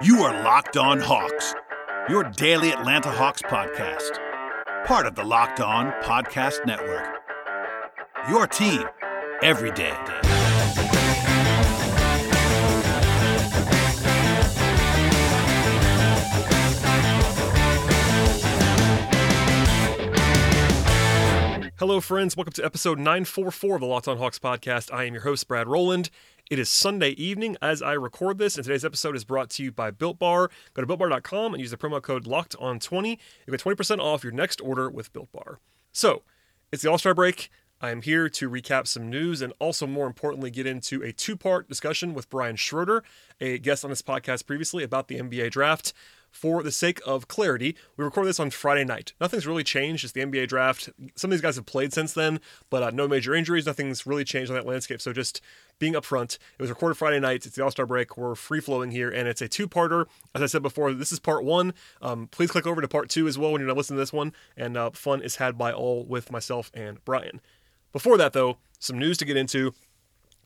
You are Locked On Hawks, your daily Atlanta Hawks podcast, part of the Locked On Podcast Network. Your team every day. Hello, friends. Welcome to episode 944 of the Locked On Hawks podcast. I am your host, Brad Rowland. It is Sunday evening as I record this, and today's episode is brought to you by Built Bar. Go to builtbar.com and use the promo code LOCKEDON20. You get 20% off your next order with Built Bar. So, it's the All Star break. I am here to recap some news and also, more importantly, get into a two part discussion with Brian Schroeder, a guest on this podcast previously about the NBA draft for the sake of clarity, we record this on Friday night. Nothing's really changed. It's the NBA draft. Some of these guys have played since then, but uh, no major injuries. Nothing's really changed on that landscape. So just being upfront, it was recorded Friday night. It's the All Star break. We're free flowing here, and it's a two parter. As I said before, this is part one. Um, please click over to part two as well when you're not listening to this one. And uh, fun is had by all with myself and Brian. Before that, though, some news to get into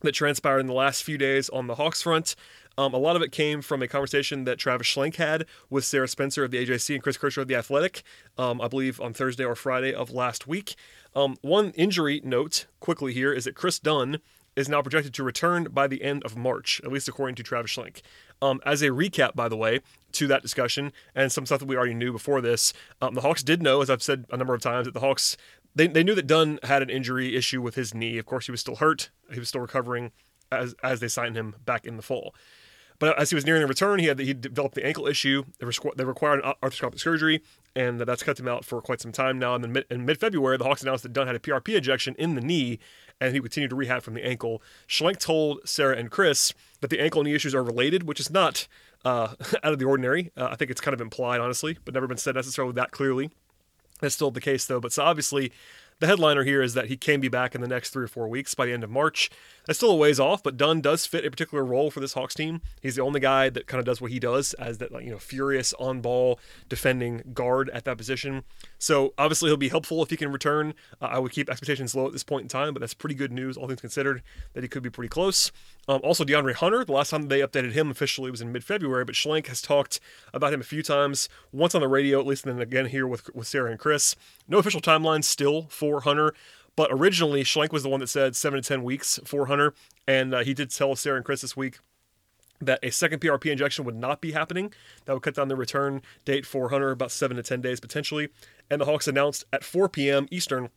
that transpired in the last few days on the Hawks front. Um, a lot of it came from a conversation that Travis Schlenk had with Sarah Spencer of the AJC and Chris Kirschner of the Athletic, um, I believe on Thursday or Friday of last week. Um, one injury note quickly here is that Kris Dunn is now projected to return by the end of March, at least according to Travis Schlenk. Um, as a recap, by the way, to that discussion and some stuff that we already knew before this, um, the Hawks did know, as I've said a number of times, that the Hawks they, they knew that Dunn had an injury issue with his knee. Of course, he was still hurt. He was still recovering as as they signed him back in the fall. But as he was nearing the return, he had he developed the ankle issue. They required an arthroscopic surgery, and that's kept him out for quite some time now. And then in mid February, the Hawks announced that Dunn had a PRP injection in the knee, and he continued to rehab from the ankle. Schlenk told Sarah and Chris that the ankle and knee issues are related, which is not uh, out of the ordinary. Uh, I think it's kind of implied, honestly, but never been said necessarily that clearly. That's still the case, though. But so obviously, the headliner here is that he can be back in the next three or four weeks by the end of March. That's still a ways off, but Dunn does fit a particular role for this Hawks team. He's the only guy that kind of does what he does as that you know furious on ball defending guard at that position. So obviously he'll be helpful if he can return. Uh, I would keep expectations low at this point in time, but that's pretty good news, all things considered, that he could be pretty close. Um, also, DeAndre Hunter, the last time they updated him officially was in mid-February, but Schlenk has talked about him a few times, once on the radio at least, and then again here with with Sarah and Chris. No official timeline still for Hunter. But originally, Schlenk was the one that said seven to 10 weeks for Hunter. And uh, he did tell Sarah and Chris this week that a second PRP injection would not be happening. That would cut down the return date for Hunter about seven to 10 days potentially. And the Hawks announced at 4 p.m. Eastern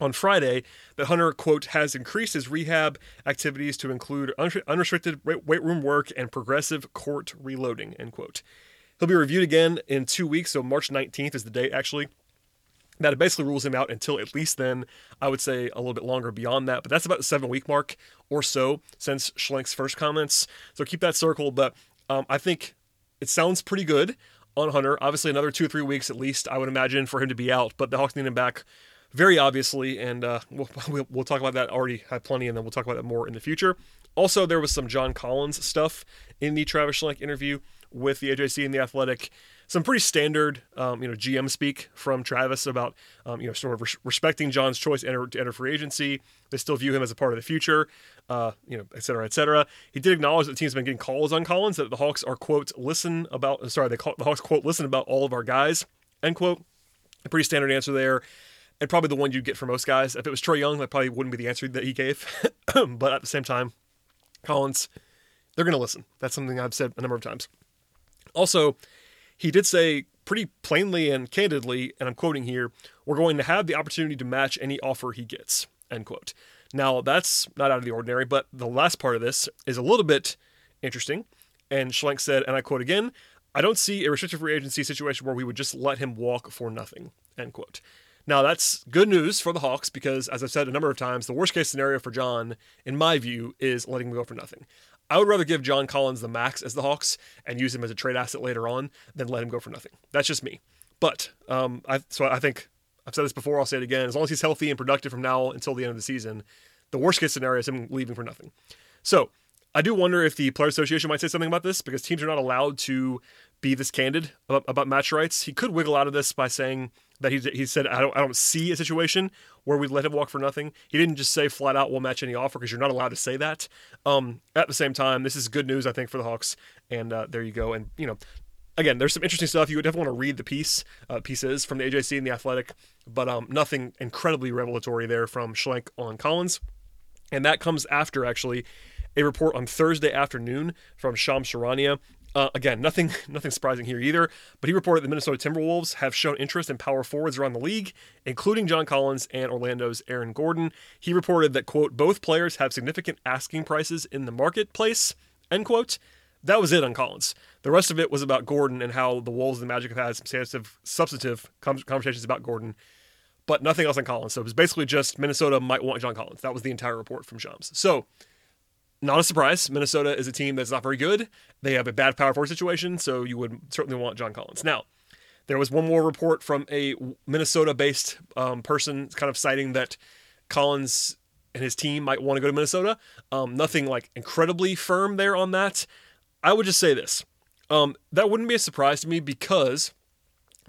on Friday that Hunter, quote, has increased his rehab activities to include unrestricted weight room work and progressive court reloading, end quote. He'll be reviewed again in two weeks, so March 19th is the date, actually that it basically rules him out until at least then. I would say a little bit longer beyond that, but that's about the seven week mark or so since Schlenk's first comments. So keep that circle. But um, I think it sounds pretty good on Hunter. Obviously, another two or three weeks at least, I would imagine, for him to be out. But the Hawks need him back very obviously, and uh, we'll, we'll talk about that. Already had plenty, and then we'll talk about that more in the future. Also, there was some John Collins stuff in the Travis Schlenk interview with the AJC and the Athletic some pretty standard, um, you know, GM speak from Travis about, um, you know, sort of res- respecting John's choice to enter, to enter, free agency. They still view him as a part of the future, uh, you know, et cetera, et cetera. He did acknowledge that the team's been getting calls on Collins that the Hawks are quote listen about. Sorry, they call the Hawks quote listen about all of our guys end quote. A pretty standard answer there, and probably the one you'd get from most guys. If it was Trae Young, that probably wouldn't be the answer that he gave. but at the same time, Collins, they're going to listen. That's something I've said a number of times. Also, he did say pretty plainly and candidly, and I'm quoting here, we're going to have the opportunity to match any offer he gets, end quote. Now, that's not out of the ordinary, but the last part of this is a little bit interesting. And Schlenk said, and I quote again, I don't see a restricted free agency situation where we would just let him walk for nothing, end quote. Now, that's good news for the Hawks because, as I've said a number of times, the worst case scenario for John, in my view, is letting him go for nothing. I would rather give John Collins the max as the Hawks and use him as a trade asset later on than let him go for nothing. That's just me. But um, I so I think I've said this before. I'll say it again. As long as he's healthy and productive from now until the end of the season, the worst case scenario is him leaving for nothing. So I do wonder if the Player Association might say something about this because teams are not allowed to be this candid about, about match rights. He could wiggle out of this by saying that he, he said, I don't, I don't see a situation where we'd let him walk for nothing. He didn't just say flat out, we'll match any offer because you're not allowed to say that. Um, at the same time, this is good news, I think, for the Hawks. And uh, there you go. And, you know, again, there's some interesting stuff. You would definitely want to read the piece, uh, pieces from the AJC and the Athletic, but um, nothing incredibly revelatory there from Schlenk on Collins. And that comes after, actually, a report on Thursday afternoon from Shams Charania uh, again, nothing nothing surprising here either, but he reported the Minnesota Timberwolves have shown interest in power forwards around the league, including John Collins and Orlando's Aaron Gordon. He reported that, quote, both players have significant asking prices in the marketplace, end quote. That was it on Collins. The rest of it was about Gordon and how the Wolves and the Magic have had substantive, substantive conversations about Gordon, but nothing else on Collins. So it was basically just Minnesota might want John Collins. That was the entire report from Shams. So not a surprise. Minnesota is a team that's not very good. They have a bad power forward situation, so you would certainly want John Collins. Now, there was one more report from a Minnesota-based um, person, kind of citing that Collins and his team might want to go to Minnesota. Um, nothing like incredibly firm there on that. I would just say this: um, that wouldn't be a surprise to me because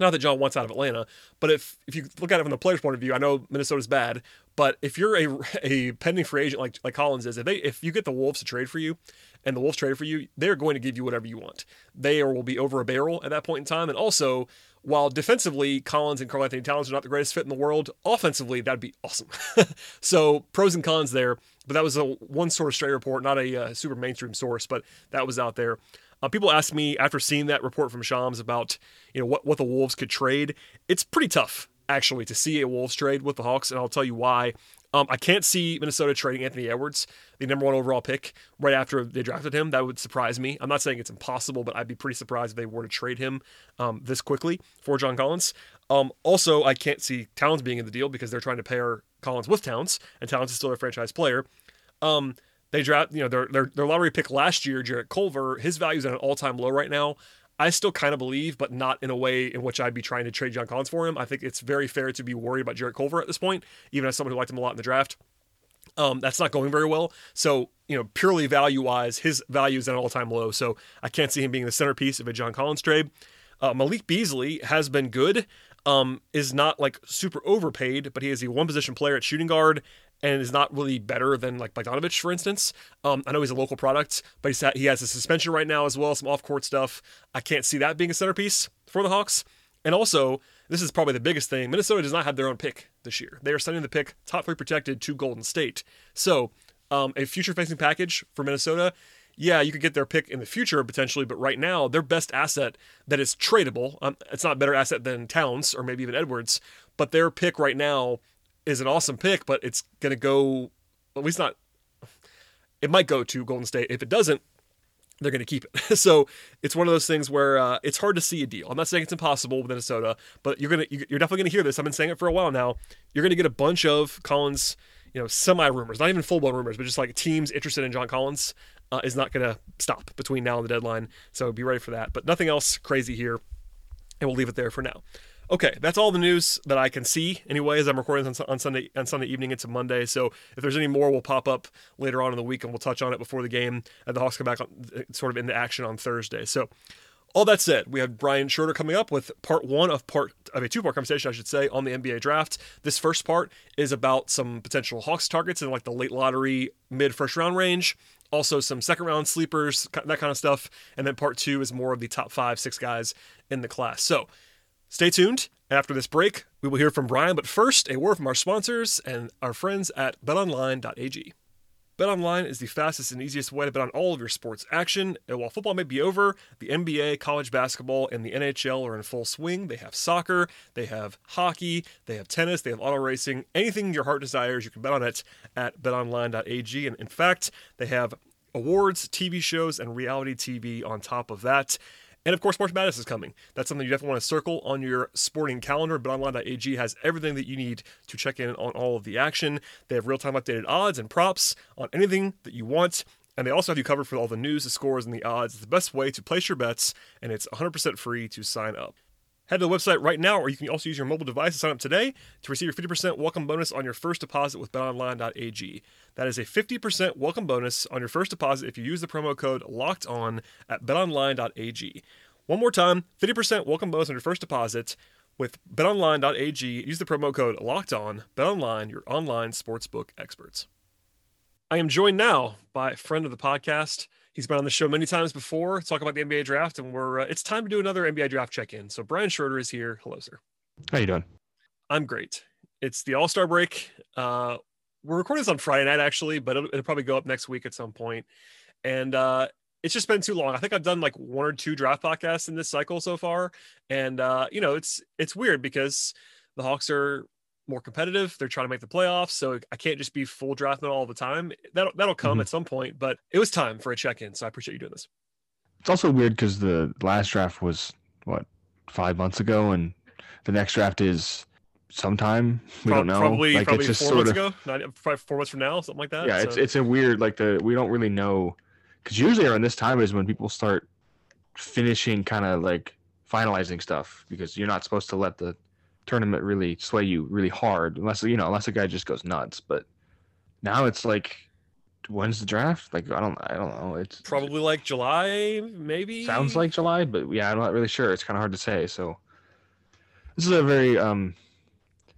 not that John wants out of Atlanta, but if if you look at it from the player's point of view, I know Minnesota's bad, but if you're a a pending free agent like like Collins is, if they if you get the Wolves to trade for you, and the Wolves trade for you, they're going to give you whatever you want. They will be over a barrel at that point in time, and also while defensively Collins and Karl-Anthony Towns are not the greatest fit in the world, offensively that'd be awesome. so pros and cons there, but that was a one source straight report, not a uh, super mainstream source, but that was out there. Uh, people ask me after seeing that report from Shams about you know what what the Wolves could trade. It's pretty tough actually to see a Wolves trade with the Hawks, and I'll tell you why. Um, I can't see Minnesota trading Anthony Edwards, the number one overall pick, right after they drafted him. That would surprise me. I'm not saying it's impossible, but I'd be pretty surprised if they were to trade him um, this quickly for John Collins. Um, also, I can't see Towns being in the deal because they're trying to pair Collins with Towns, and Towns is still a franchise player. Um, they draft, you know, their, their their lottery pick last year, Jarrett Culver. His value is at an all time low right now. I still kind of believe, but not in a way in which I'd be trying to trade John Collins for him. I think it's very fair to be worried about Jarrett Culver at this point, even as someone who liked him a lot in the draft. Um, that's not going very well. So, you know, purely value wise, his value is at an all time low. So I can't see him being the centerpiece of a John Collins trade. Uh, Malik Beasley has been good. Um, is not like super overpaid, but he is a one position player at shooting guard and is not really better than like Bogdanovich, for instance. Um, I know he's a local product, but he's he has a suspension right now as well, some off court stuff. I can't see that being a centerpiece for the Hawks. And also, this is probably the biggest thing Minnesota does not have their own pick this year. They are sending the pick top three protected to Golden State. So, um, a future facing package for Minnesota. Yeah, you could get their pick in the future potentially, but right now, their best asset that is tradable, um, it's not a better asset than Towns or maybe even Edwards, but their pick right now is an awesome pick, but it's going to go, at least not, it might go to Golden State. If it doesn't, they're going to keep it. so it's one of those things where uh, it's hard to see a deal. I'm not saying it's impossible with Minnesota, but you're gonna you're definitely going to hear this. I've been saying it for a while now. You're going to get a bunch of Collins, you know, semi rumors, not even full blown rumors, but just like teams interested in John Collins uh, is not going to stop between now and the deadline. So be ready for that. But nothing else crazy here, and we'll leave it there for now. Okay, that's all the news that I can see. Anyway, as I'm recording on, on Sunday on Sunday evening into Monday, so if there's any more, we'll pop up later on in the week and we'll touch on it before the game. And the Hawks come back on, uh, sort of into action on Thursday. So, all that said, we have Brian Schroeder coming up with part one of part of a two-part conversation, I should say, on the NBA draft. This first part is about some potential Hawks targets in like the late lottery, mid first round range also some second round sleepers, that kind of stuff. And then part two is more of the top five, six guys in the class. So Stay tuned. After this break, we will hear from Brian, but first, a word from our sponsors and our friends at betonline.ag. BetOnline is the fastest and easiest way to bet on all of your sports action. And while football may be over, the NBA, college basketball, and the NHL are in full swing. They have soccer, they have hockey, they have tennis, they have auto racing. Anything your heart desires, you can bet on it at betonline.ag. And in fact, they have awards, TV shows, and reality TV on top of that. And of course, March Madness is coming. That's something you definitely want to circle on your sporting calendar. BetOnline.ag has everything that you need to check in on all of the action. They have real time updated odds and props on anything that you want. And they also have you covered for all the news, the scores, and the odds. It's the best way to place your bets, and it's 100% free to sign up. Head to the website right now, or you can also use your mobile device to sign up today to receive your 50% welcome bonus on your first deposit with betonline.ag. That is a 50% welcome bonus on your first deposit if you use the promo code locked on at betonline.ag. One more time, 50% welcome bonus on your first deposit with betonline.ag. Use the promo code locked on. BetOnline, your online sportsbook experts. I am joined now by a friend of the podcast. He's been on the show many times before, talk about the NBA draft, and we're uh, it's time to do another NBA draft check-in. So Brian Schroeder is here. Hello, sir. How you doing? I'm great. It's the All Star break. Uh, we're recording this on Friday night actually, but it'll, it'll, probably go up next week at some point. And uh, it's just been too long. I think I've done like one or two draft podcasts in this cycle so far, and uh, you know it's it's weird because the Hawks are more competitive. They're trying to make the playoffs, so I can't just be full draftman all the time. That'll that'll come mm-hmm. at some point, but it was time for a check in. So I appreciate you doing this. It's also weird because the last draft was what five months ago, and the next draft is sometime. We Pro- don't know. Probably like, probably four months of, ago, Not, probably four months from now, something like that. Yeah, so. it's it's a weird like the we don't really know because usually around this time is when people start finishing kind of like finalizing stuff because you're not supposed to let the tournament really sway you really hard unless you know unless a guy just goes nuts. But now it's like when's the draft? Like I don't I don't know. It's probably like July, maybe. Sounds like July, but yeah, I'm not really sure. It's kind of hard to say. So this is a very um,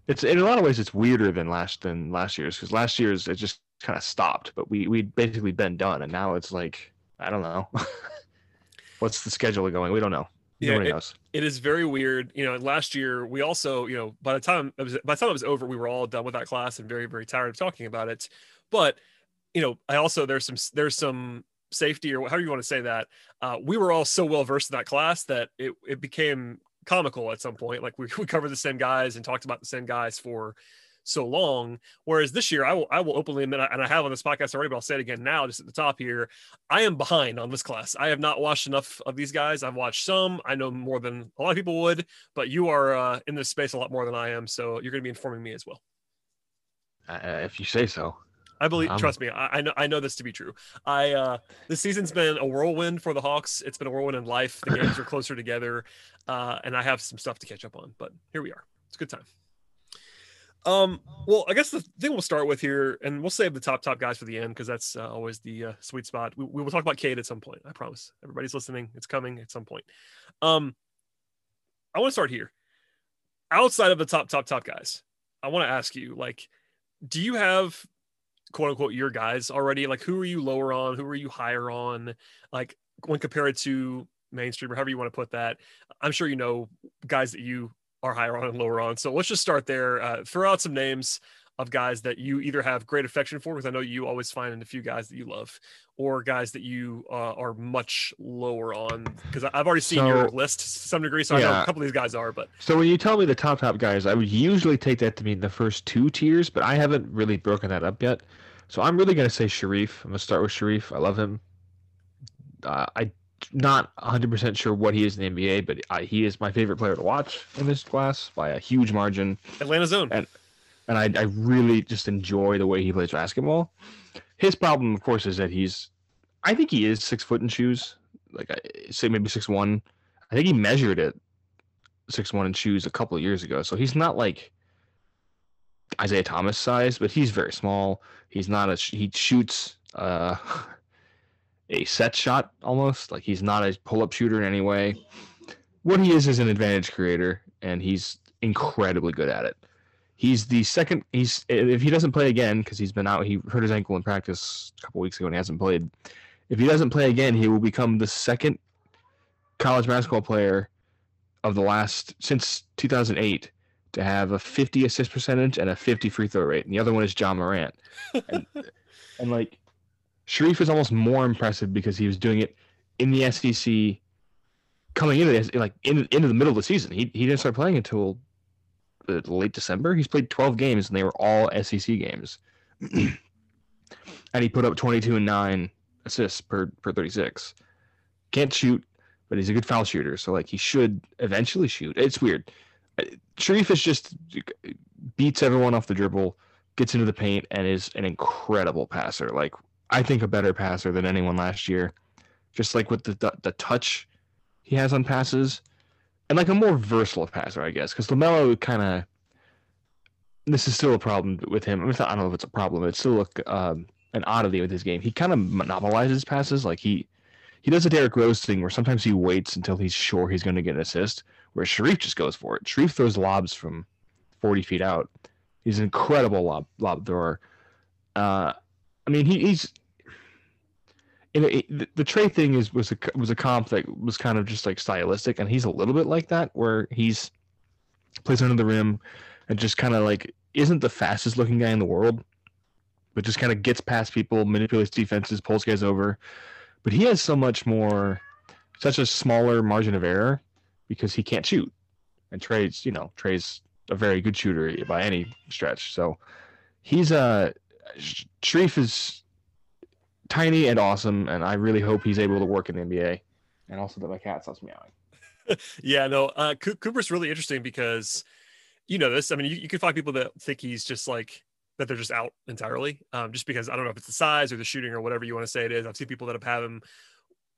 it's in a lot of ways it's weirder than last than last year's because last year's it just kind of stopped, but we we'd basically been done, and now it's like I don't know. What's the schedule going? We don't know yeah, it, it is very weird. You know, last year we also, you know, by the time it was by the time it was over, we were all done with that class and very, very tired of talking about it. But, you know, I also there's some there's some safety or however you want to say that. Uh, we were all so well versed in that class that it it became comical at some point. Like we, we covered the same guys and talked about the same guys for so long. Whereas this year, I will I will openly admit, and I have on this podcast already, but I'll say it again now, just at the top here. I am behind on this class. I have not watched enough of these guys. I've watched some. I know more than a lot of people would, but you are uh, in this space a lot more than I am, so you're going to be informing me as well. Uh, if you say so. I believe. Um, trust me, I, I, know. I know this to be true. I uh, this season's been a whirlwind for the Hawks. It's been a whirlwind in life. The games are closer together, uh, and I have some stuff to catch up on. But here we are. It's a good time. Um, well, I guess the thing we'll start with here, and we'll save the top top guys for the end because that's uh, always the uh, sweet spot. We, we, will talk about Cade at some point. I promise. Everybody's listening. It's coming at some point. Um, I want to start here. Outside of the top top top guys, I want to ask you, like, do you have quote unquote your guys already? Like, who are you lower on? Who are you higher on? Like, when compared to mainstream or however you want to put that, I'm sure you know guys that you are higher on and lower on. So let's just start there. Uh, throw out some names of guys that you either have great affection for, because I know you always find a few guys that you love, or guys that you uh, are much lower on. Because I've already seen so, your list to some degree, so yeah. I know a couple of these guys are. But so when you tell me the top top guys, I would usually take that to mean the first two tiers, but I haven't really broken that up yet. So I'm really gonna say Sharife. I'm gonna start with Sharife. I love him. Uh, I not 100% sure what he is in the NBA, but uh, he is my favorite player to watch in this class by a huge margin. Atlanta zone. And and I, I really just enjoy the way he plays basketball. His problem, of course, is that he's, I think he is six foot in shoes, like say maybe six one. I think he measured it six one in shoes a couple of years ago, so he's not like Isaiah Thomas size, but he's very small. He's not a he shoots uh a set shot almost. Like he's not a pull up shooter in any way. What he is is an advantage creator, and he's incredibly good at it. He's the second. He's if he doesn't play again because he's been out. He hurt his ankle in practice a couple weeks ago and he hasn't played. If he doesn't play again, he will become the second college basketball player of the last since 2008 to have a 50 assist percentage and a 50 free throw rate. And the other one is Ja Morant. And, and like Sharife is almost more impressive because he was doing it in the SEC, coming into the, like in, into the middle of the season. He he didn't start playing until uh, late December. He's played 12 games and they were all SEC games, and he put up 22 and nine assists per per 36. Can't shoot, but he's a good foul shooter. So like he should eventually shoot. It's weird. Sharife is just beats everyone off the dribble, gets into the paint, and is an incredible passer. Like I think a better passer than anyone last year. Just like with the the, the touch he has on passes, and like a more versatile passer, I guess. Because LaMelo kind of this is still a problem with him. I, mean, I don't know if it's a problem. It's still a, um, an oddity with his game. He kind of monopolizes passes. Like he he does a Derrick Rose thing where sometimes he waits until he's sure he's going to get an assist, where Sharife just goes for it. Sharife throws lobs from 40 feet out. He's an incredible lob lob thrower. Uh, I mean, he, he's know, it, the, the Trae thing is was a was a comp that was kind of just like stylistic, and he's a little bit like that, where he's plays under the rim and just kind of like isn't the fastest looking guy in the world, but just kind of gets past people, manipulates defenses, pulls guys over. But he has so much more, such a smaller margin of error because he can't shoot. And Trae's, you know, Trae's a very good shooter by any stretch. So he's a Sharife is tiny and awesome, and I really hope he's able to work in the NBA. And also that my cat stops meowing. yeah, no, uh, Cooper's really interesting because you know this. I mean, you, you can find people that think he's just like that they're just out entirely, um, just because I don't know if it's the size or the shooting or whatever you want to say it is. I've seen people that have had him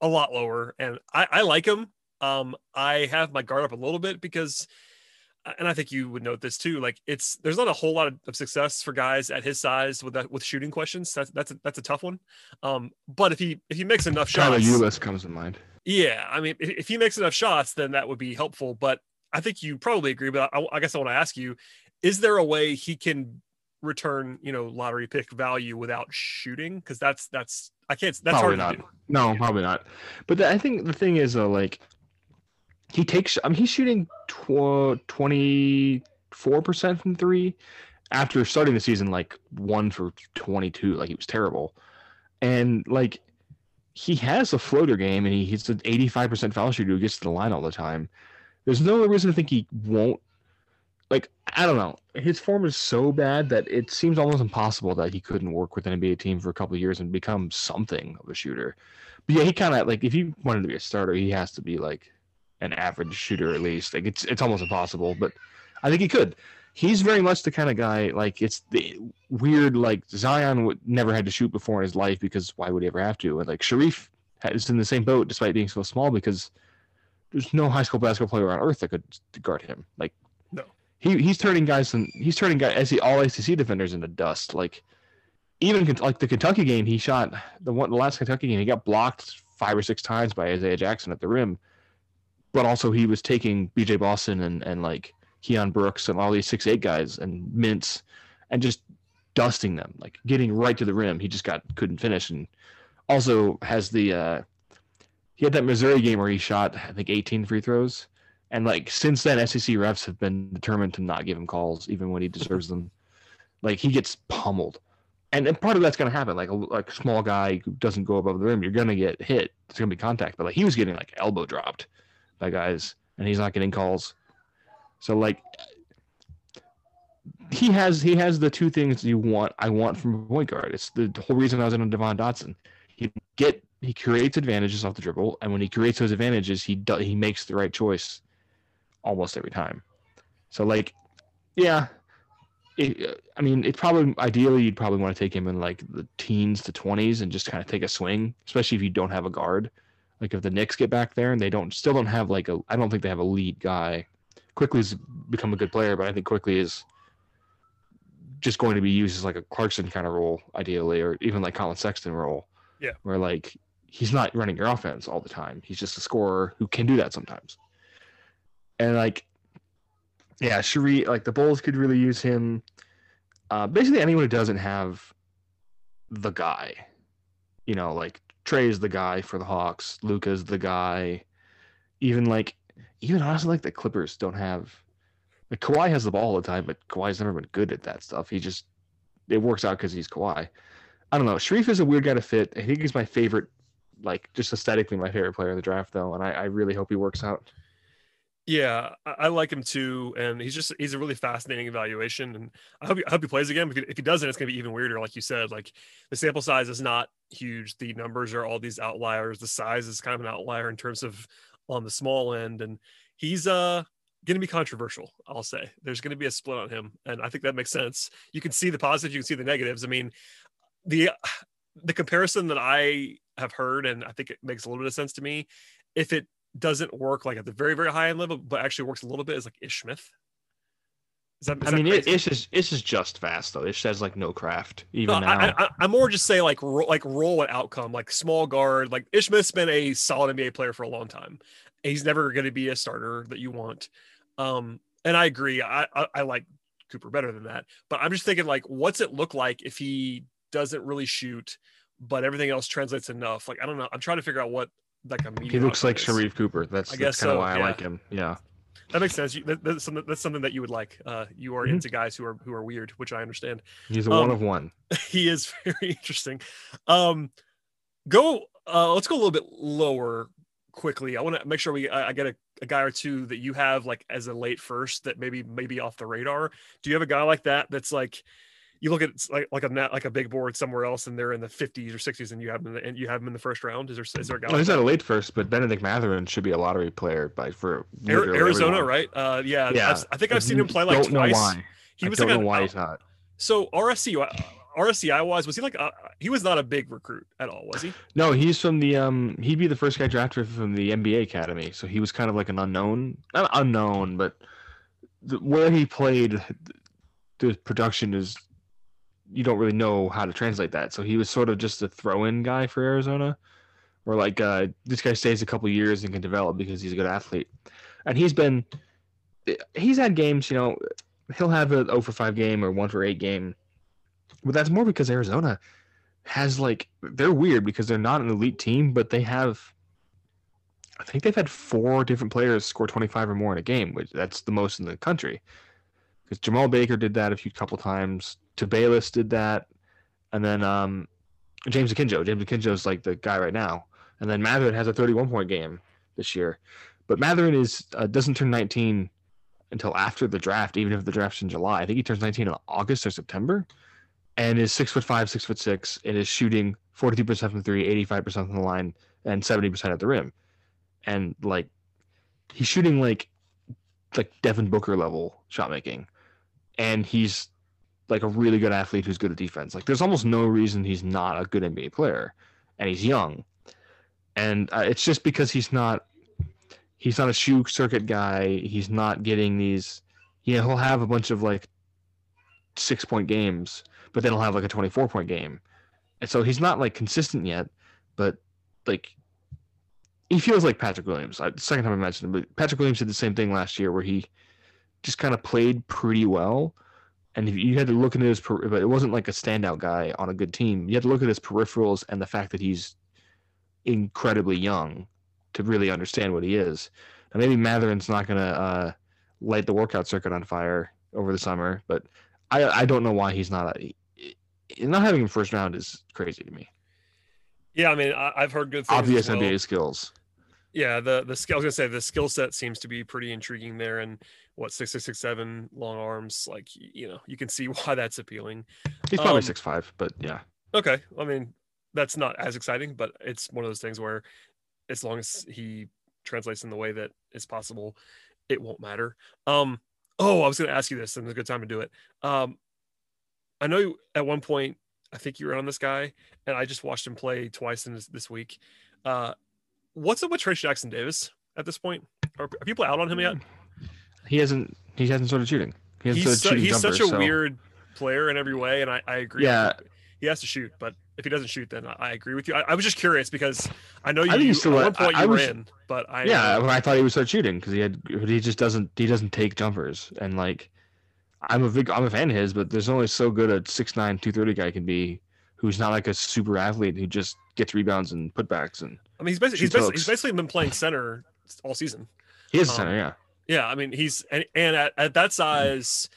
a lot lower, and I, I like him. Um, I have my guard up a little bit because and I think you would note this too. Like it's there's not a whole lot of, of success for guys at his size with that with shooting questions. That's that's a, that's a tough one. Um, but if he if he makes enough shots, Tyler Ulis comes to mind. Yeah, I mean, if, if, he makes enough shots, then that would be helpful. But I think you probably agree. But I, I guess I want to ask you: Is there a way he can return, you know, lottery pick value without shooting? Because that's that's I can't. That's probably not. No, probably not. But the, I think the thing is, uh, like he takes. I mean, he's shooting twenty four percent from three after starting the season like one for twenty two. Like he was terrible, and like he has a floater game and he, he's an eighty five percent foul shooter who gets to the line all the time. There's no reason to think he won't. Like I don't know, his form is so bad that it seems almost impossible that he couldn't work with an NBA team for a couple years and become something of a shooter. But yeah, he kind of like if he wanted to be a starter, he has to be like an average shooter at least. Like it's it's almost impossible, but I think he could. He's very much the kind of guy like it's the weird like Zion would never had to shoot before in his life because why would he ever have to? And like Sharife is in the same boat despite being so small because there's no high school basketball player on earth that could guard him. Like no, he he's turning guys and he's turning guys as he all ACC defenders into dust. Like even like the Kentucky game, he shot the one the last Kentucky game, he got blocked five or six times by Isaiah Jackson at the rim but also he was taking BJ Boston and, and like Keion Brooks and all these six eight guys and Mintz and just dusting them, like getting right to the rim. He just got couldn't finish and also has the uh he had that Missouri game where he shot I think 18 free throws. And like since then SEC refs have been determined to not give him calls even when he deserves them. Like he gets pummeled. And, and part of that's going to happen. Like a, like small guy who doesn't go above the rim, you're going to get hit. It's going to be contact. But like he was getting like elbow dropped by guys, and he's not getting calls. So like he has he has the two things you want I want from a point guard. It's the whole reason I was in on Devon Dotson. He get he creates advantages off the dribble, and when he creates those advantages, he do, he makes the right choice almost every time. So like, yeah, it, I mean, it probably ideally you'd probably want to take him in like the teens to twenties and just kind of take a swing, especially if you don't have a guard. Like if the Knicks get back there and they don't still don't have like a I don't think they have a lead guy. Quickley's become a good player, but I think Quickley is just going to be used as like a Clarkson kind of role, ideally, or even like Collin Sexton role. Yeah. Where like he's not running your offense all the time. He's just a scorer who can do that sometimes. And like yeah, Shari like the Bulls could really use him. Uh, basically anyone who doesn't have the guy. You know, like Trae's the guy for the Hawks. Luka's the guy. Even like, even honestly, like the Clippers don't have. Like Kawhi has the ball all the time, but Kawhi's never been good at that stuff. He just it works out because he's Kawhi. I don't know. Sharife is a weird guy to fit. I think he's my favorite, like just aesthetically my favorite player in the draft, though, and I, I really hope he works out. Yeah, I like him too, and he's just he's a really fascinating evaluation, and I hope he, I hope he plays again. If he, if he doesn't, it's gonna be even weirder. Like you said, like the sample size is not huge. The numbers are all these outliers. The size is kind of an outlier in terms of on the small end, and he's uh gonna be controversial. I'll say there's gonna be a split on him, and I think that makes sense. You can see the positives, you can see the negatives. I mean, the the comparison that I have heard, and I think it makes a little bit of sense to me. If it doesn't work like at the very very high end level, but actually works a little bit is like Ish Smith. Is that, is I mean, it, it's just it's just just fast though. It has like no craft even No, now. I, I, I'm more just say like ro- like role and outcome, like small guard. Like Ish Smith's been a solid NBA player for a long time. He's never going to be a starter that you want. Um, and I agree. I, I I like Cooper better than that. But I'm just thinking like, what's it look like if he doesn't really shoot, but everything else translates enough? Like I don't know. I'm trying to figure out what like a he looks like is. Sharife Cooper. That's, I that's kind of so, why I like him. Yeah. That makes sense. You, that, that's something that's something that you would like. Uh, you are Mhm. into guys who are who are weird, which I understand. He's a Um, one of one. he is very interesting. Um, go. Uh, let's go a little bit lower quickly. I want to make sure we I, I get a, a guy or two that you have like as a late first that maybe maybe off the radar. Do you have a guy like that that's like you look at like like a net like a big board somewhere else and they're in the 50s or 60s and you have them in the, and you have them in the first round? Is there is there a guy? Well, he's not a late first, but Bennedict Mathurin should be a lottery player by for Arizona, everyone. right? Uh, yeah, Yeah, I think I've seen him play like don't twice. Know why. He I was don't like know a, why he's not. so RSC RSCI wise was he like a, he was not a big recruit at all, was he? No, he's from the um. He'd be the first guy drafted from the NBA academy, so he was kind of like an unknown, not unknown, but the, where he played, the production is you don't really know how to translate that. So he was sort of just a throw-in guy for Arizona, or like uh, this guy stays a couple years and can develop because he's a good athlete, and he's been he's had games. You know, he'll have a 0 for five game or one for eight game, but that's more because Arizona has like they're weird because they're not an elite team, but they have. I think they've had four different players score 25 or more in a game, which that's the most in the country. Because Jemarl Baker did that a few couple times. Tubelis did that, and then um, James Akinjo. James Akinjo is like the guy right now, and then Mathurin has a 31 point game this year. But Mathurin is uh, doesn't turn 19 until after the draft, even if the draft's in July. I think he turns 19 in August or September and is six foot five, six foot six, and is shooting 42% from three, 85% from the line, and 70% at the rim. And like he's shooting like like Devin Booker level shot making. And he's like a really good athlete who's good at defense. Like there's almost no reason he's not a good NBA player. And he's young. And uh, it's just because he's not he's not a shoe circuit guy. He's not getting these you know, he'll have a bunch of like six point games but then he'll have like a 24 point game. And so he's not like consistent yet, but like he feels like Patrick Williams. I, second time I mentioned him, but Patrick Williams did the same thing last year where he just kind of played pretty well. And if you had to look at his, per- but it wasn't like a standout guy on a good team. You had to look at his peripherals and the fact that he's incredibly young to really understand what he is. Now maybe Mathurin's not going to uh, light the workout circuit on fire over the summer, but I I don't know why he's not a, not having him first round is crazy to me. Yeah, I mean, I, I've heard good things. Obvious well. NBA skills. Yeah, the the skill. I was gonna say the skill set seems to be pretty intriguing there, and what six six six seven long arms, like you know, you can see why that's appealing. He's probably Um, six five, but yeah. Okay, I mean, that's not as exciting, but it's one of those things where, as long as he translates in the way that is possible, it won't matter. Um, oh, I was gonna ask you this, and it's a good time to do it. Um, I know you- at one point, I think you were on this guy, and I just watched him play twice in this, this week. Uh, what's up with Trayce Jackson-Davis at this point? Are, are people out on him yet? He hasn't he hasn't started shooting. He hasn't He's started su- shooting he's such a so- weird player in every way, and I, I agree. Yeah. he has to shoot, but if he doesn't shoot, then I, I agree with you. I, I was just curious because I know you, think still at one point I- I you was- in, but I Yeah, uh, I thought he would start shooting because he had he just doesn't he doesn't take jumpers and like I'm a big I'm a fan of his, but there's only so good a 6'9", 230 guy can be who's not like a super athlete who just gets rebounds and putbacks and I mean he's basically he's basically, he's basically been playing center all season. he is Um, center, yeah. Yeah, I mean he's and, and at, at that size,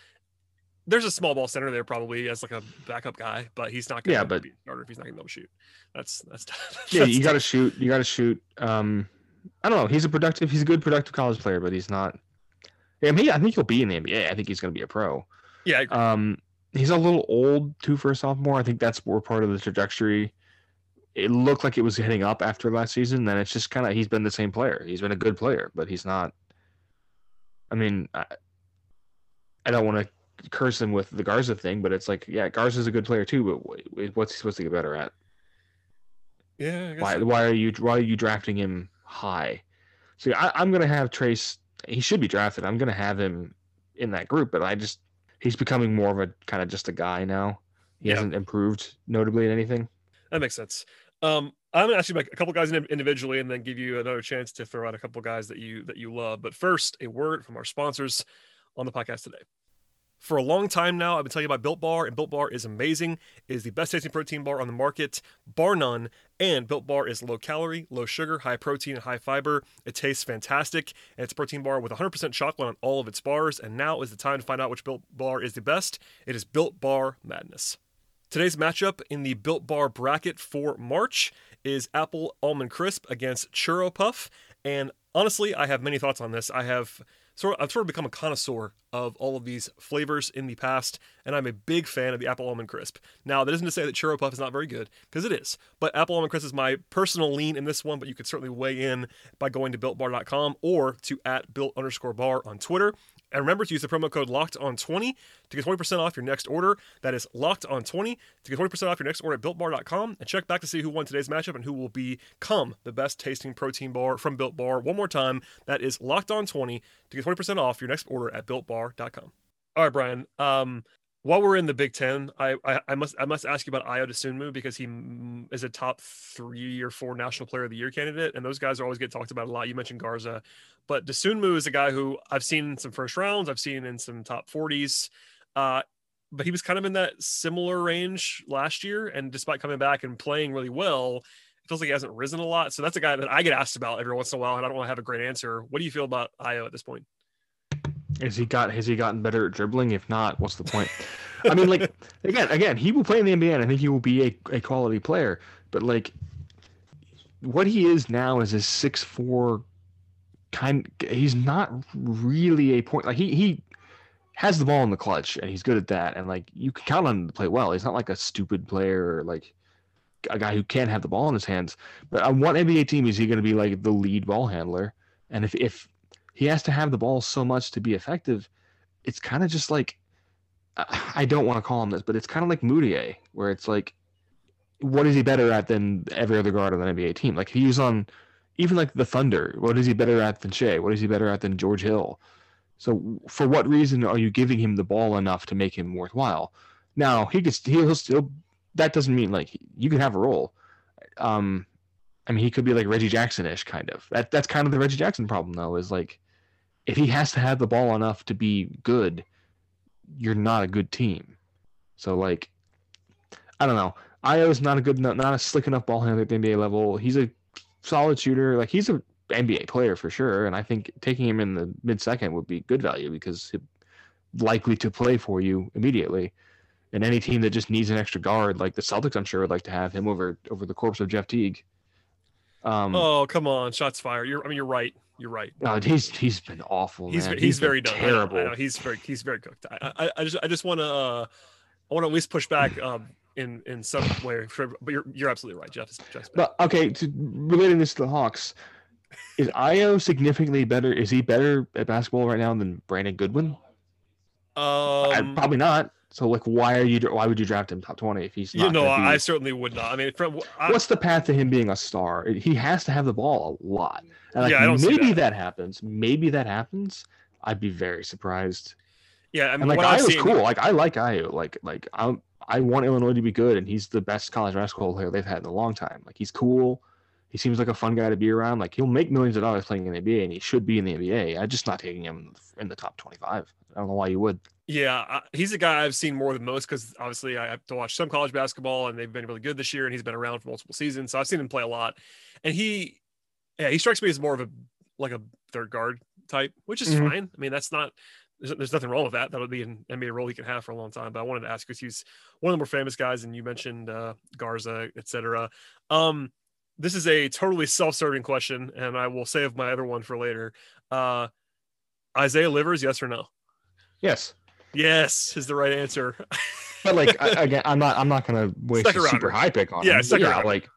there's a small ball center there probably as like a backup guy, but he's not going to Yeah, but- be a starter if he's not going to be able to shoot. That's that's Yeah, that's- you got to shoot. You got to shoot. Um, I don't know. He's a productive. He's a good productive college player, but he's not. Yeah, I, mean, I think he'll be in the NBA. I think he's going to be a pro. yeah. I agree. Um, he's a little old too for a sophomore. I think that's more part of the trajectory. It looked like it was heading up after last season. Then it's just kind of he's been the same player. He's been a good player, but he's not. I mean, I, I don't want to curse him with the Garza thing, but it's like, yeah, Garza's a good player too. But what's he supposed to get better at? yeah. I guess Why? so. Why are you? Why are you drafting him high? So I, I'm gonna have Trayce. He should be drafted. I'm gonna have him in that group, but I just he's becoming more of a kind of just a guy now. He Yeah. hasn't improved notably in anything. That makes sense. Um, I'm gonna ask you about a couple guys individually, and then give you another chance to throw out a couple guys that you that you love. But first, a word from our sponsors on the podcast today. For a long time now, I've been telling you about Built Bar, and Built Bar is amazing. It is the best tasting protein bar on the market, bar none. And Built Bar is low calorie, low sugar, high protein, and high fiber. It tastes fantastic, and it's a protein bar with 100% chocolate on all of its bars. And now is the time to find out which Built Bar is the best. It is Built Bar Madness. Today's matchup in the Built Bar bracket for March is Apple Almond Crisp against Churro Puff. And honestly, I have many thoughts on this. I have sort of, I've sort of become a connoisseur of all of these flavors in the past, and I'm a big fan of the Apple Almond Crisp. Now, that isn't to say that Churro Puff is not very good, because it is. But Apple Almond Crisp is my personal lean in this one, but you could certainly weigh in by going to builtbar.com or to at built underscore bar on Twitter. And remember to use the promo code locked on 20 to get 20% off your next order. That is locked on 20 to get 20% off your next order at builtbar.com. And check back to see who won today's matchup and who will become the best tasting protein bar from Built Bar. One more time, that is locked on 20 to get 20% off your next order at builtbar.com. All right, Brian. Um, while we're in the Big Ten, I, I, I must I must ask you about Ayo Dosunmu because he is a top three or four National Player of the Year candidate, and those guys are always get talked about a lot. You mentioned Garza, but Dosunmu is a guy who I've seen in some first rounds, I've seen in some top 40s, uh, but he was kind of in that similar range last year, and despite coming back and playing really well, it feels like he hasn't risen a lot. So that's a guy that I get asked about every once in a while, and I don't want to have a great answer. What do you feel about Ayo at this point? Has he got has he gotten better at dribbling? If not, what's the point? I mean, like again, again, he will play in the NBA, and I think he will be a, a quality player. But like, what he is now is a six four kind. He's not really a point. Like he he has the ball in the clutch, and he's good at that. And like you can count on him to play well. He's not like a stupid player or like a guy who can't have the ball in his hands. But on what NBA team is he going to be like the lead ball handler? And if if he has to have the ball so much to be effective, it's kind of just like I don't want to call him this, but it's kind of like Mudiay, where it's like, what is he better at than every other guard on an NBA team? Like if he was on, even like the Thunder, what is he better at than Shai? What is he better at than George Hill? So for what reason are you giving him the ball enough to make him worthwhile? Now he could he'll still. That doesn't mean like you can have a role. Um, I mean he could be like Reggie Jackson ish kind of. That that's kind of the Reggie Jackson problem though. Is like if he has to have the ball enough to be good, you're not a good team. So like, I don't know. Ayo's not a good, not, a slick enough ball handler at the NBA level. He's a solid shooter. Like he's a NBA player for sure. And I think taking him in the mid second would be good value because he's likely to play for you immediately. And any team that just needs an extra guard, like the Celtics, I'm sure would like to have him over over the corpse of Jeff Teague. Um, Oh, come on, shots fired. You're I mean you're right. You're right. no, he's he's been awful. He's man. he's, very done. I know, terrible. I know, he's very he's very cooked. I I, I just I just want to uh, I want to at least push back um in in some way. Sure, But you're you're absolutely right, Jeff. Jeff's. But okay, to, relating this to the Hawks, is Ayo significantly better? Is he better at basketball right now than Brandon Goodwin? I- um, probably not. So like, why are you? Why would you draft him top twenty if he's not? you know, be- I certainly would not. I mean, from I, what's the path to him being a star? He has to have the ball a lot. And like, Yeah, I don't see maybe that. that. happens. Maybe that happens. I'd be very surprised. yeah, I mean, And like Ayo's seen, cool. Like I like Ayo. Like like I I want Illinois to be good, and he's the best college basketball player they've had in a long time. Like he's cool. He seems like a fun guy to be around. Like he'll make millions of dollars playing in the NBA, and he should be in the NBA. I'm just not taking him in the top 25. I don't know why you would. Yeah, he's a guy I've seen more than most because obviously I have to watch some college basketball and they've been really good this year and he's been around for multiple seasons. So I've seen him play a lot. And he, yeah, he strikes me as more of a like a third guard type, which is Mhm. fine. I mean, that's not, there's, there's nothing wrong with that. That would be an NBA role he can have for a long time. But I wanted to ask because he's one of the more famous guys and you mentioned uh, Garza, etc. Um, this is a totally self-serving question and I will save my other one for later. Uh, Isaiah Livers, yes or no? Yes, Yes, is the right answer. but like I, again, I'm not. I'm not gonna waste Second a super high pick on Yeah, him. second yeah, rounder. like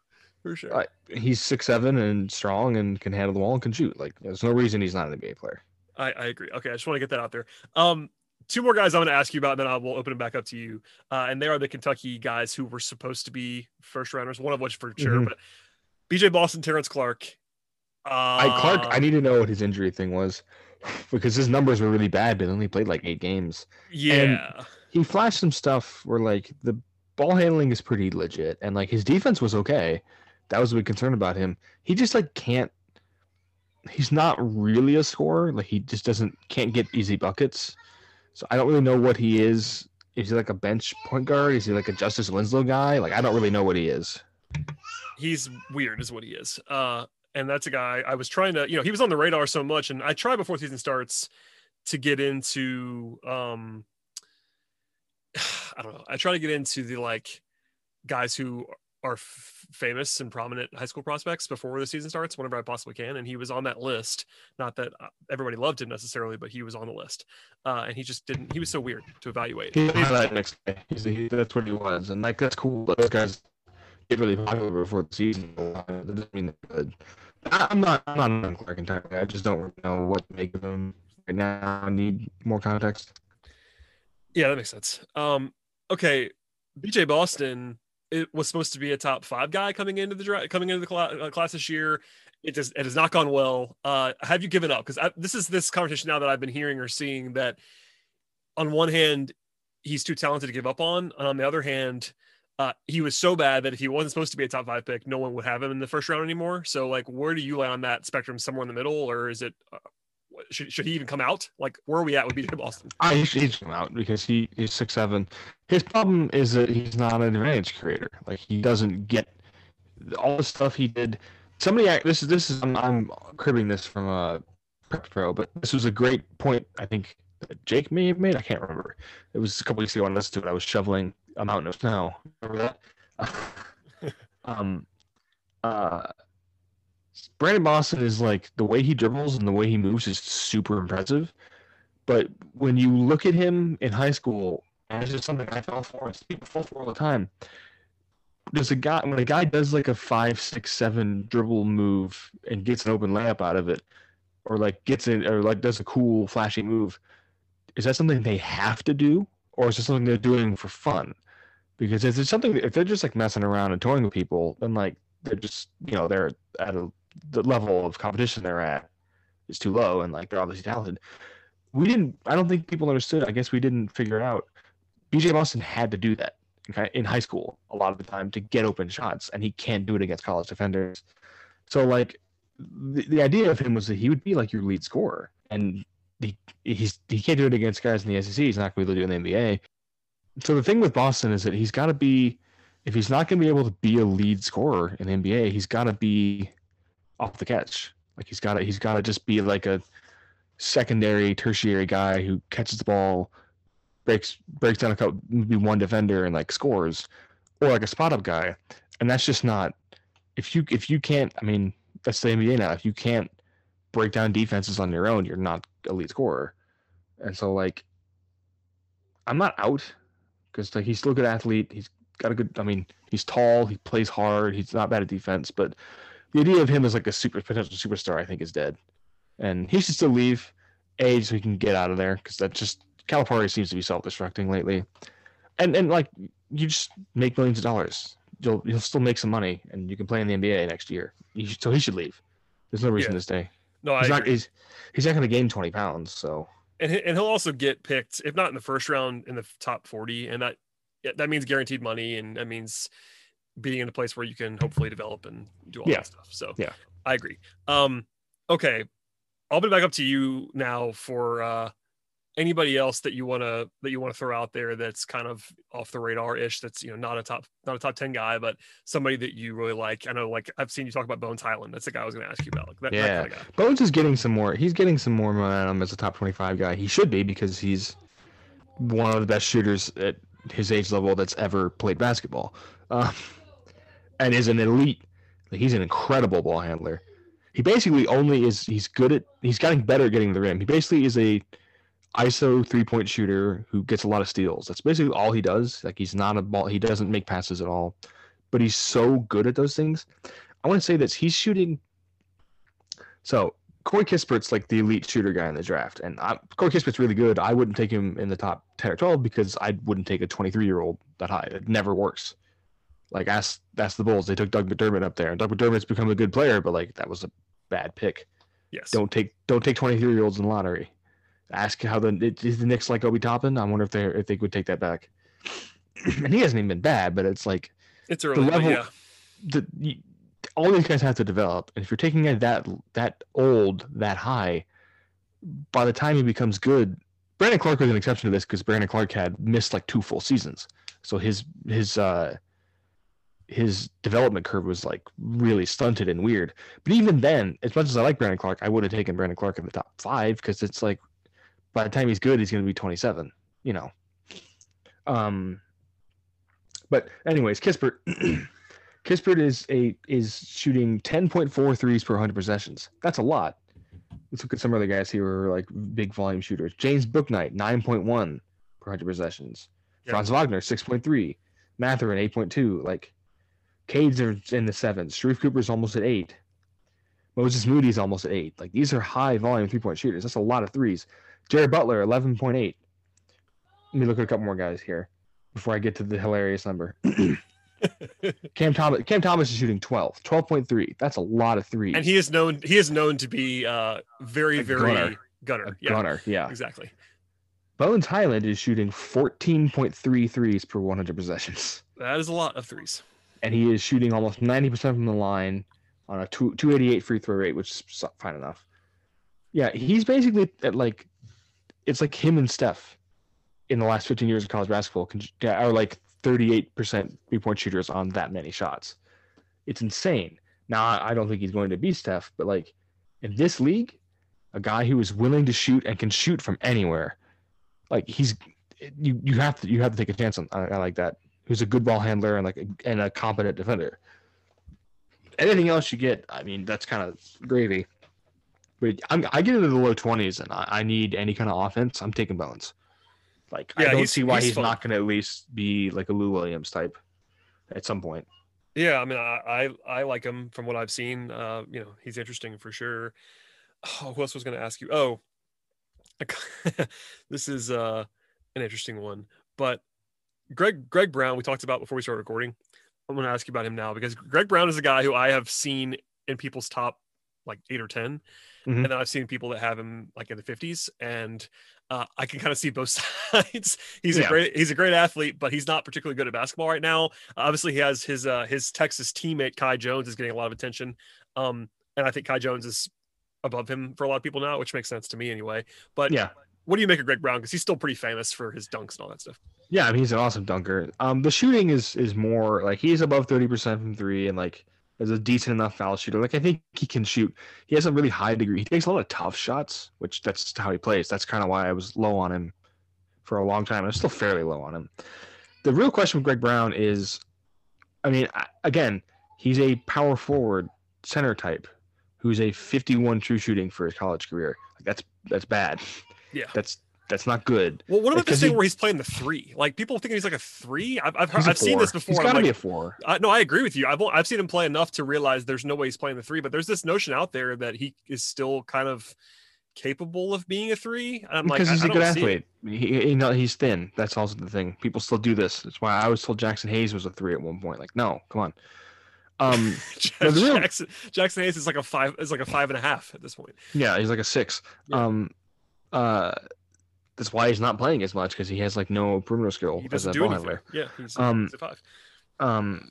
For sure. Uh, he's six seven and strong and can handle the ball and can shoot. Like there's no reason he's not an NBA player. I, I agree. Okay, I just want to get that out there. Um, two more guys I'm going to ask you about, and then I will open it back up to you. Uh, and they are the Kentucky guys who were supposed to be first rounders, one of which for sure. Mhm. But BJ Boston, Terrence Clarke. I Clarke, I need to know what his injury thing was because his numbers were really bad, but he only played like eight games. yeah. He flashed some stuff where like the ball handling is pretty legit, and like his defense was okay. That was a big concern about him. He just like can't. He's not really a scorer. Like he just doesn't can't get easy buckets. So I don't really know what he is. Is he like a bench point guard? Is he like a Justice Winslow guy? Like I don't really know what he is. he's weird is what he is uh and that's a guy i was trying to you know he was on the radar so much and i try before season starts to get into um i don't know i try to get into the like guys who are f- famous and prominent high school prospects before the season starts whenever i possibly can and he was on that list not that uh, everybody loved him necessarily but he was on the list uh and he just didn't he was so weird to evaluate He's highlight next day. He's, he, that's what he was, and like that's cool. Those guys get really popular before the season. That doesn't mean they're good. I'm not. I'm not on Clarke entirely. I just don't know what to make of him right now. I need more context. Yeah, that makes sense. Um, okay, BJ Boston it was supposed to be a top five guy coming into the coming into the cla- uh, class this year. It just it has not gone well. Uh, have you given up? Because this is this conversation now that I've been hearing or seeing that on one hand he's too talented to give up on, and on the other hand. Uh, he was so bad that if he wasn't supposed to be a top five pick, no one would have him in the first round anymore. So, like, where do you lay on that spectrum? Somewhere in the middle, or is it uh, should, should he even come out? Like, where are we at with BJ Boston? I he should come out because he he's six seven. His problem is that he's not an advantage creator. Like he doesn't get all the stuff he did. Somebody this is this is I'm, I'm cribbing this from a prep pro, but this was a great point I think Jake may have made. I can't remember. It was a couple weeks ago. I listened to it. I was shoveling a mountain of snow. Remember that? um, uh, Brandon Boston is like the way he dribbles and the way he moves is super impressive. But when you look at him in high school, and it's just something I fell for, and people fall for all the time. There's a guy when a guy does like a five, six, seven dribble move and gets an open layup out of it, or like gets in or like does a cool flashy move. Is that something they have to do, or is it something they're doing for fun? Because if it's something, if they're just like messing around and toying with people, then like they're just you know they're at a the level of competition they're at is too low, and like they're obviously talented. We didn't. I don't think people understood. I guess we didn't figure it out. BJ Boston had to do that okay, in high school a lot of the time to get open shots, and he can't do it against college defenders. So like the, the idea of him was that he would be like your lead scorer, and he he's he can't do it against guys in the SEC. He's not going to be able to do it in the NBA. So the thing with Boston is that he's got to be, if he's not going to be able to be a lead scorer in the NBA, he's got to be off the catch. Like he's got to he's got to just be like a secondary, tertiary guy who catches the ball, breaks breaks down a couple, maybe one defender and like scores, or like a spot up guy. And that's just not. If you if you can't, I mean, that's the NBA now. If you can't break down defenses on your own, you're not a lead scorer. And so like, I'm not out because like he's still a good athlete. He's got a good. I mean, he's tall. He plays hard. He's not bad at defense, but the idea of him as like a super potential superstar, I think, is dead. And he should still leave, a so he can get out of there because that just Calipari seems to be self-destructing lately. And and like you just make millions of dollars, you'll you'll still make some money, and you can play in the NBA next year. You should, so he should leave. There's no reason Yeah. to stay. No, I He's not agree. he's, he's not going to gain 20 pounds. So and and he'll also get picked if not in the first round in the top 40 and that that means guaranteed money and that means being in a place where you can hopefully develop and do all Yeah. that stuff so Yeah. i agree um okay i'll be back up to you now for uh anybody else that you want to that you want to throw out there that's kind of off the radar ish that's you know not a top not a top 10 guy but somebody that you really like i know like i've seen you talk about bones Hyland that's the guy i was going to ask you about like that, that Yeah. kind of guy Bones is getting some more. He's getting some more momentum as a top 25 guy. He should be because he's one of the best shooters at his age level that's ever played basketball, um, and is an elite. He's an incredible ball handler. He basically only is. He's good at. He's getting better at getting the rim. He basically is a ISO three point shooter who gets a lot of steals. That's basically all he does. Like he's not a ball. He doesn't make passes at all, but he's so good at those things. I want to say this. He's shooting. So Corey Kispert's like the elite shooter guy in the draft, and I, Corey Kispert's really good. I wouldn't take him in the top ten or twelve because I wouldn't take a twenty-three year old that high. It never works. Like ask ask the Bulls. They took Doug McDermott up there, and Doug McDermott's become a good player, but like that was a bad pick. Yes. Don't take don't take 23 year olds in the lottery. Ask how the is the Knicks like Obi Toppin. I wonder if they if they would take that back. and he hasn't even been bad, but it's like It's early. but level- yeah. the you, all these guys have to develop, and if you're taking it that that old, that high, by the time he becomes good, Brandon Clarke was an exception to this because Brandon Clarke had missed like two full seasons, so his his uh his development curve was like really stunted and weird. But even then, as much as I like Brandon Clarke, I would have taken Brandon Clarke in the top five because it's like by the time he's good, he's going to be 27. You know. Um. But anyways, Kispert. Kispert is a is shooting 10.4 threes per 100 possessions. That's a lot. Let's look at some other guys here who are like big volume shooters. James Bouknight, 9.1 per 100 possessions. Yeah. Franz Wagner, 6.3. Mathurin, 8.2. Like, Cades are in the sevens. Sharife Cooper's almost at eight. Moses Moody's almost at eight. Like, these are high volume three point shooters. That's a lot of threes. Jared Butler, 11.8. Let me look at a couple more guys here before I get to the hilarious number. Cam Thomas Cam Thomas is shooting 12. 12.3. That's a lot of threes. And he is known he is known to be uh very, A very gunner. gunner. yeah. gunner, yeah. Exactly. Bones Hyland is shooting 14.3 threes per 100 possessions. That is a lot of threes. And he is shooting almost 90% from the line on a two, 288 free throw rate, which is fine enough. Yeah, he's basically at like, it's like him and Steph in the last 15 years of college basketball are like 38% three point shooters on that many shots. It's insane. Now, I don't think he's going to be Steph, but like in this league, a guy who is willing to shoot and can shoot from anywhere, like he's you you have to you have to take a chance on I, I like that. Who's a good ball handler and like a, and a competent defender. Anything else you get, I mean, that's kind of gravy. But I'm, I get into the low twenties and I, I need any kind of offense. I'm taking Bones. Like Yeah, I don't see why he's he's, not going to at least be like a Lou Williams type at some point. Yeah, I mean, I I, I like him from what I've seen. Uh, you know, he's interesting for sure. Oh, who else was going to ask you? Oh, this is uh an interesting one. But Greg Greg Brown, we talked about before we started recording. I'm going to ask you about him now because Greg Brown is a guy who I have seen in people's top like eight or 10 Mhm. and then I've seen people that have him like in the 50s, and uh, I can kind of see both sides. he's a great he's a great athlete, but he's not particularly good at basketball right now. Obviously, he has his uh, his Texas teammate Kai Jones is getting a lot of attention, um, and I think Kai Jones is above him for a lot of people now, which makes sense to me anyway. But Yeah. what do you make of Greg Brown? Because he's still pretty famous for his dunks and all that stuff. Yeah, I mean he's an awesome dunker. Um, the shooting is is more like he's above thirty percent from three, and like is a decent enough foul shooter. Like I think he can shoot. He has a really high degree. He takes a lot of tough shots, which that's how he plays. That's kind of why I was low on him for a long time. I'm still fairly low on him. The real question with Greg Brown is, I mean, again, he's a power forward center type who's a 51 true shooting for his college career. Like that's that's bad. Yeah. That's that's not good. Well, what about this thing he- where he's playing the three? Like people think he's like a three. I've I've, heard, I've seen this before. He's got to like, be a four. I, no, I agree with you. I've I've seen him play enough to realize there's no way he's playing the three, but there's this notion out there that he is still kind of capable of being a three. And I'm because like, he's I, a I good don't see it. athlete. He, you know, he's thin. That's also the thing. People still do this. That's why I was told Jaxson Hayes was a three at one point. Like, no, come on. Um, Jackson Jaxson Hayes is like a five is like a five and a half at this point. yeah, he's like a six. Yeah. Um, uh, that's why he's not playing as much because he has like no perimeter skill He as a doesn't do anything. Yeah, he's, Um, he's a five. um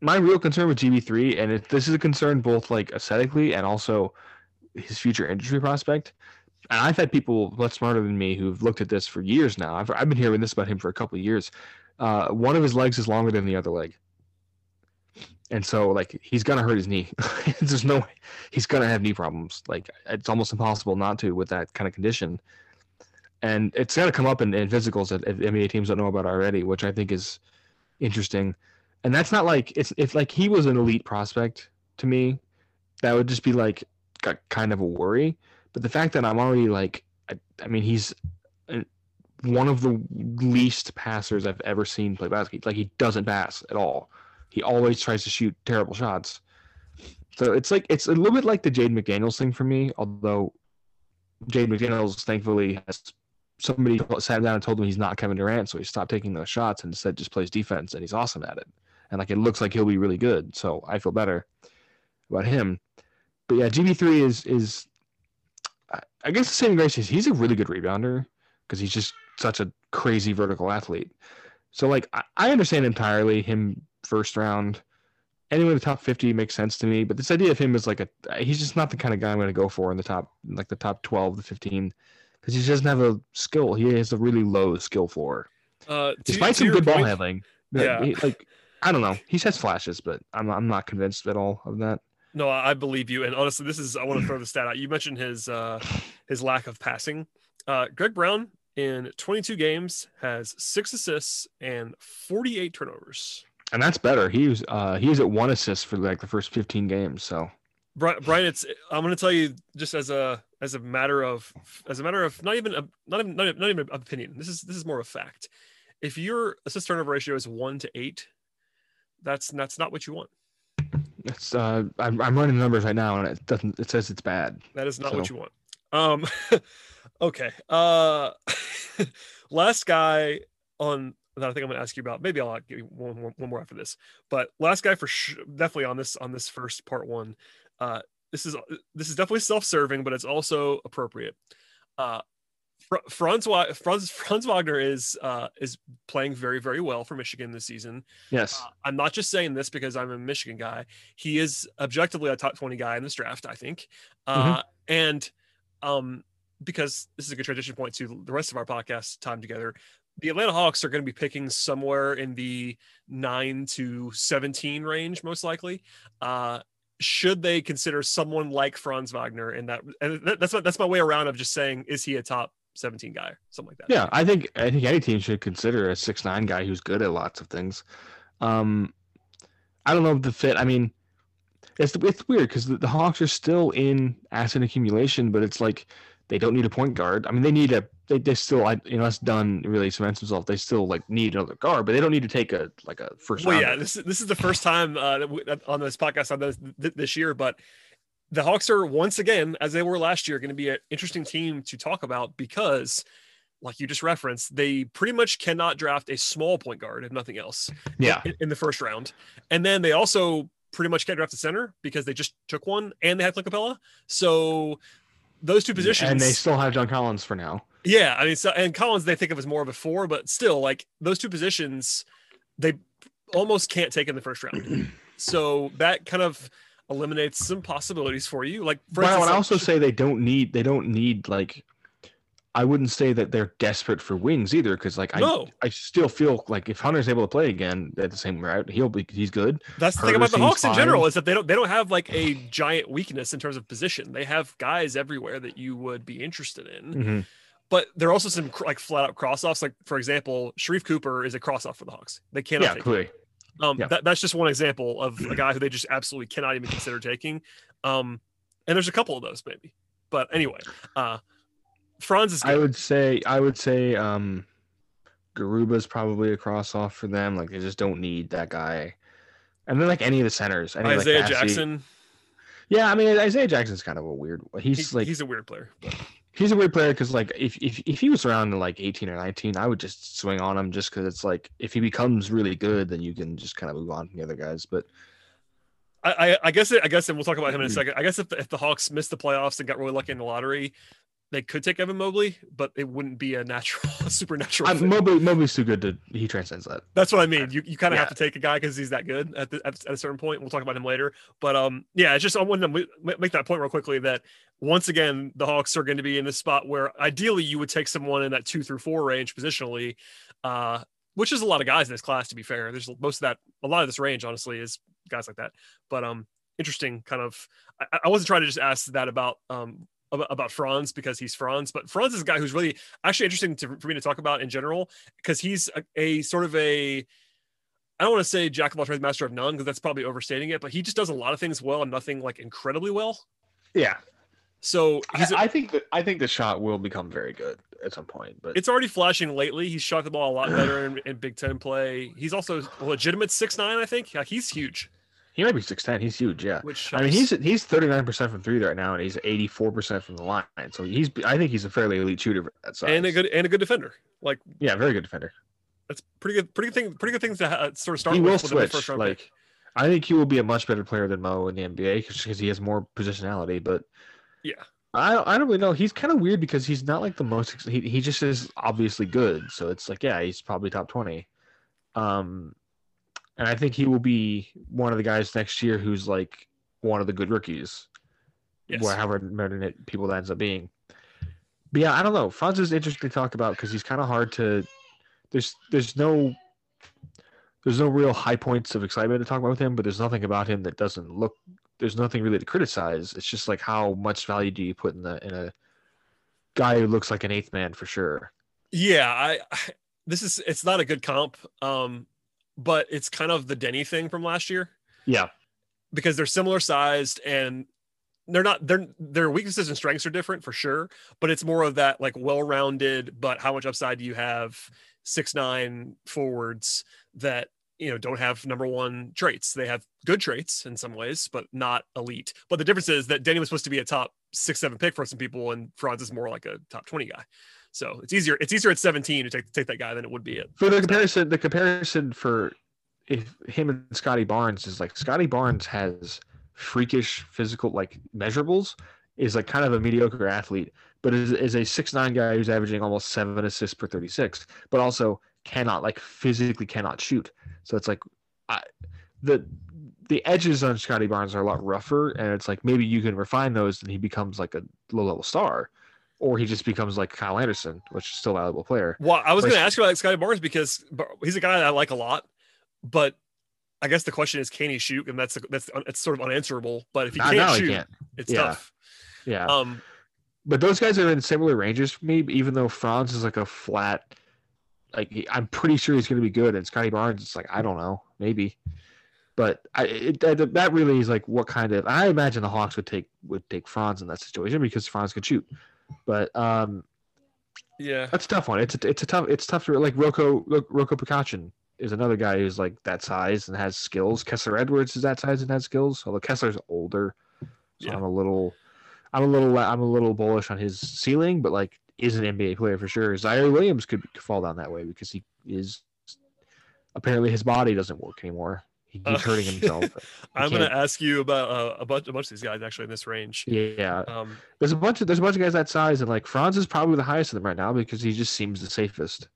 my real concern with GB3 and it, this is a concern both like aesthetically and also his future industry prospect and I've had people much smarter than me who've looked at this for years now. I've, I've been hearing this about him for a couple of years. Uh, one of his legs is longer than the other leg. And so like he's gonna hurt his knee. There's no way he's gonna have knee problems. Like it's almost impossible not to with that kind of condition and it's gonna come up in, in physicals that that NBA teams don't know about already which I think is interesting. And that's not like it's if like he was an elite prospect to me that would just be like kind of a worry. But the fact that i'm already like i, I mean he's uh, one of the least passers i've ever seen play basketball like he doesn't pass at all. He always tries to shoot terrible shots. So it's like it's a little bit like the jade mcdaniels thing for me although jade mcdaniels thankfully has somebody sat down and told him he's not kevin durant so he stopped taking those shots and instead just plays defense and he's awesome at it and like it looks like he'll be really good. So I feel better about him. but yeah, GB three is is I- guess the same grace is he's a really good rebounder because he's just such a crazy vertical athlete. So like I, I understand entirely him first round. Anyway, the top fifty makes sense to me, but this idea of him is like a he's just not the kind of guy I'm going to go for in the top like the top twelve to fifteen because he just doesn't have a skill. He has a really low skill floor, Uh, despite some good ball handling. Yeah. he- like I don't know, he has flashes, but I'm I'm not convinced at all of that. No, I I believe you. And honestly, this is I want to throw the stat out. You mentioned his uh his lack of passing. Uh Greg Brown in 22 games has six assists and 48 turnovers. And that's better. He was uh he was at one assist for like the first 15 games. So Brian, it's I'm going to tell you just as a as a matter of as a matter of not even a, not even not, even- opinion. This is this is more of a fact. If your assist turnover ratio is one to eight, that's that's not what you want. That's uh I'm, I'm running the numbers right now and it doesn't it says it's bad. That is not what you want. Um, okay. Uh, last guy on that I think I'm going to ask you about. Maybe I'll give you one, one, one more after this. But last guy for sh- definitely on this on this first part one. Uh, this is this is definitely self-serving, but it's also appropriate. Uh, Fr- Franz, Franz Franz Wagner is uh, is playing very very well for Michigan this season. Yes. Uh, I'm not just saying this because I'm a Michigan guy. He is objectively a top 20 guy in this draft, I think. Uh, And um, because this is a good transition point to the rest of our podcast time together, the Atlanta Hawks are going to be picking somewhere in the 9 to 17 range, most likely. Uh, should they consider someone like Franz Wagner in that? And that's my, that's my way around of just saying, is he a top 17 guy? Something like that. Yeah, I think I think any team should consider a six nine guy who's good at lots of things. Um, I don't know if the fit. I mean, it's it's weird because the, the Hawks are still in asset accumulation, but it's like they don't need a point guard. I mean, they need a they, they still I, unless Dunn really cements himself, they still like need another guard, but they don't need to take a like a first. Well, yeah, this is this is the first time uh, that we, that on this podcast on this this year, but the Hawks are once again, as they were last year, going to be an interesting team to talk about because, like you just referenced, they pretty much cannot draft a small point guard if nothing else yeah, in, in the first round, and then they also pretty much can't draft a center because they just took one and they had Clint Capela. So those two positions, and they still have John Collins for now. Yeah, I mean, so and Collins they think of as more of a four, but still, like those two positions, they almost can't take in the first round. so that kind of eliminates some possibilities for you. Like, for I instance, would like, also say they don't need they don't need like I wouldn't say that they're desperate for wings either because like I no, I still feel like if Hunter's able to play again at the same route, he'll be he's good. that's the thing about the Hawks in general is that they don't they don't have like a giant weakness in terms of position. They have guys everywhere that you would be interested in, mm-hmm. But there are also some cr- like flat out cross offs. Like for example, Sharife Cooper is a cross off for the Hawks. They cannot Yeah, take clearly. Um, Yeah. that, that's just one example of a guy who they just absolutely cannot even consider taking. Um, and there's a couple of those maybe, but anyway, uh, Franz is I would say I would say um Garuba's probably a cross off for them. Like they just don't need that guy. And then like any of the centers. Any, like, Isaiah Cassie- Jackson, Yeah, I mean Isaiah Jackson's kind of a weird. He's he- like he's a weird player. but- he's a weird player because like if, if if he was around in like 18 or 19 i would just swing on him just because it's like if he becomes really good then you can just kind of move on from the other guys but I, I, I guess it, I guess and we'll talk about him in a Mhm. second. I guess if the, if the Hawks missed the playoffs and got really lucky in the lottery, they could take Evan Mobley, but it wouldn't be a natural, supernatural. Mobley, Mobley's too good to he transcends that That's what I mean. You, you kind of have to take a guy because he's that good at, the, at at a certain point. We'll talk about him later. But um, yeah, it's just I wanted to make that point real quickly that once again the Hawks are going to be in this spot where ideally you would take someone in that two through four range positionally, uh, which is a lot of guys in this class. To be fair, there's most of that. A lot of this range, honestly, is guys like that. But um, interesting kind of. I, I wasn't trying to just ask that about um about, about Franz because he's Franz, but Franz is a guy who's really actually interesting to, for me to talk about in general because he's a, a sort of a I don't want to say jack of all trades, master of none, because that's probably overstating it. But he just does a lot of things well and nothing like incredibly well. yeah So he's I, I think that i think the shot will become very good at some point but it's already flashing lately. He's shot the ball a lot better in, in Big Ten play. He's also a legitimate six nine, I think. Yeah, he's huge. he might be 610 he's huge yeah Which I mean, he's he's 39% from three right now, and he's 84% from the line. So he's, I think he's a fairly elite shooter for that size. and a good and a good defender. Like yeah, very good defender. that's pretty good. Pretty good thing. Pretty good things to ha- uh, sort of start he with. will switch. first round pick. Like, I think he will be a much better player than Mo in the NBA because he has more positionality. But Yeah. I I don't really know. He's kind of weird because he's not like the most. He he just is obviously good. So it's like yeah, he's probably top twenty. Um, and I think he will be one of the guys next year who's like one of the good rookies. Yes. However many people that ends up being. But yeah, I don't know. Franz is interesting to talk about because he's kind of hard to. There's there's no there's no real high points of excitement to talk about with him, but there's nothing about him that doesn't look. There's nothing really to criticize. It's just like how much value do you put in the in a guy who looks like an eighth man for sure. Yeah, I, I this is it's not a good comp, um, but it's kind of the Deni thing from last year Yeah, because they're similar sized and they're not their their weaknesses and strengths are different for sure, but it's more of that like well-rounded, but how much upside do you have six nine forwards that you know don't have number one traits. They have good traits in some ways, but not elite. But the difference is that danny was supposed to be a top six, seven pick for some people, and Franz is more like a top 20 guy. So it's easier. It's easier at 17 to take take that guy than it would be at for the comparison, the comparison for if him and Scottie Barnes is like Scottie Barnes has freakish physical like measurables, is like kind of a mediocre athlete, but is, is a six nine guy who's averaging almost seven assists per thirty six, but also cannot like physically cannot shoot. So it's like I, the the edges on Scottie Barnes are a lot rougher, and it's like maybe you can refine those, and he becomes like a low level star, or he just becomes like Kyle Anderson, which is still a valuable player. Well, I was going to ask you about Scottie Barnes because he's a guy that I like a lot, but I guess the question is, can he shoot? And that's that's it's sort of unanswerable. But if he can't now he shoot, can't. it's Yeah. tough. Yeah. Um, but those guys are in similar ranges for me. Even though Franz is like a flat, like he, I'm pretty sure he's going to be good, and Scottie Barnes, it's like I don't know, maybe. But I, it, that, that really is like what kind of I imagine the Hawks would take would take Franz in that situation because Franz could shoot. But um, yeah, that's a tough one. It's a, it's a tough it's tough to like Roko Ro- Roko Prkacin is another guy who's like that size and has skills. Kessler Edwards is that size and has skills. Although Kessler's older, so Yeah. I'm a little, I'm a little, I'm a little bullish on his ceiling, but like is an NBA player for sure. Ziaire Williams could fall down that way because he is apparently his body doesn't work anymore. He keeps Uh, hurting himself. I'm going to ask you about uh, a bunch a bunch of these guys actually in this range. Yeah, Um, there's a bunch of there's a bunch of guys that size, and like Franz is probably the highest of them right now because he just seems the safest.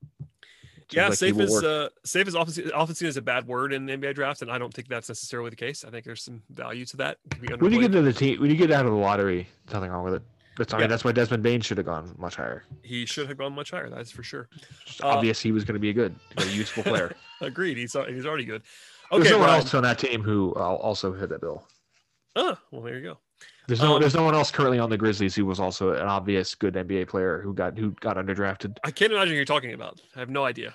Seems yeah, like safe is uh, safe is often often seen as a bad word in the NBA draft, and I don't think that's necessarily the case. I think there's some value to that. When you get to the team, when you get out of the lottery, nothing wrong with it. That's I mean, Yeah. that's why Desmond Bane should have gone much higher. he should have gone much higher. That's for sure. It's Uh, obvious he was going to be a good, a useful player. Agreed. He's he's already good. There's Okay, no one else on that team who uh, also hit that bill. Oh, well, there you go. There's no, Um, there's no one else currently on the Grizzlies who was also an obvious good NBA player who got who got underdrafted. I can't imagine who you're talking about. I have no idea.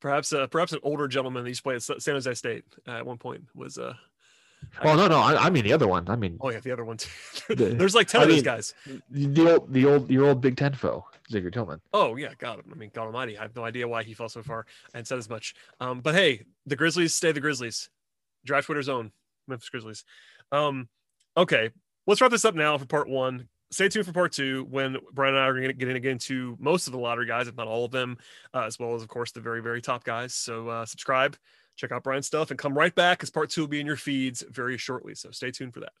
Perhaps, uh, perhaps an older gentleman that used to play at San Jose State at one point was. Uh, Well, no, no, I, I mean the other one. I mean oh yeah, the other one. too. There's like ten I of mean- guys. the old, the old, your old Big Ten foe, Zigger Tillman. Oh yeah, God. I mean, God Almighty. I have no idea why he fell so far and said as much. Um, but hey, the Grizzlies stay the Grizzlies. Draft Twitter's own Memphis Grizzlies. Um, okay, let's wrap this up now for part one. Stay tuned for part two when Brian and I are going to get in- again to most of the lottery guys, if not all of them, uh, as well as, of course, the very, very top guys. So uh, subscribe, check out Brian's stuff, and come right back as part two will be in your feeds very shortly. So stay tuned for that.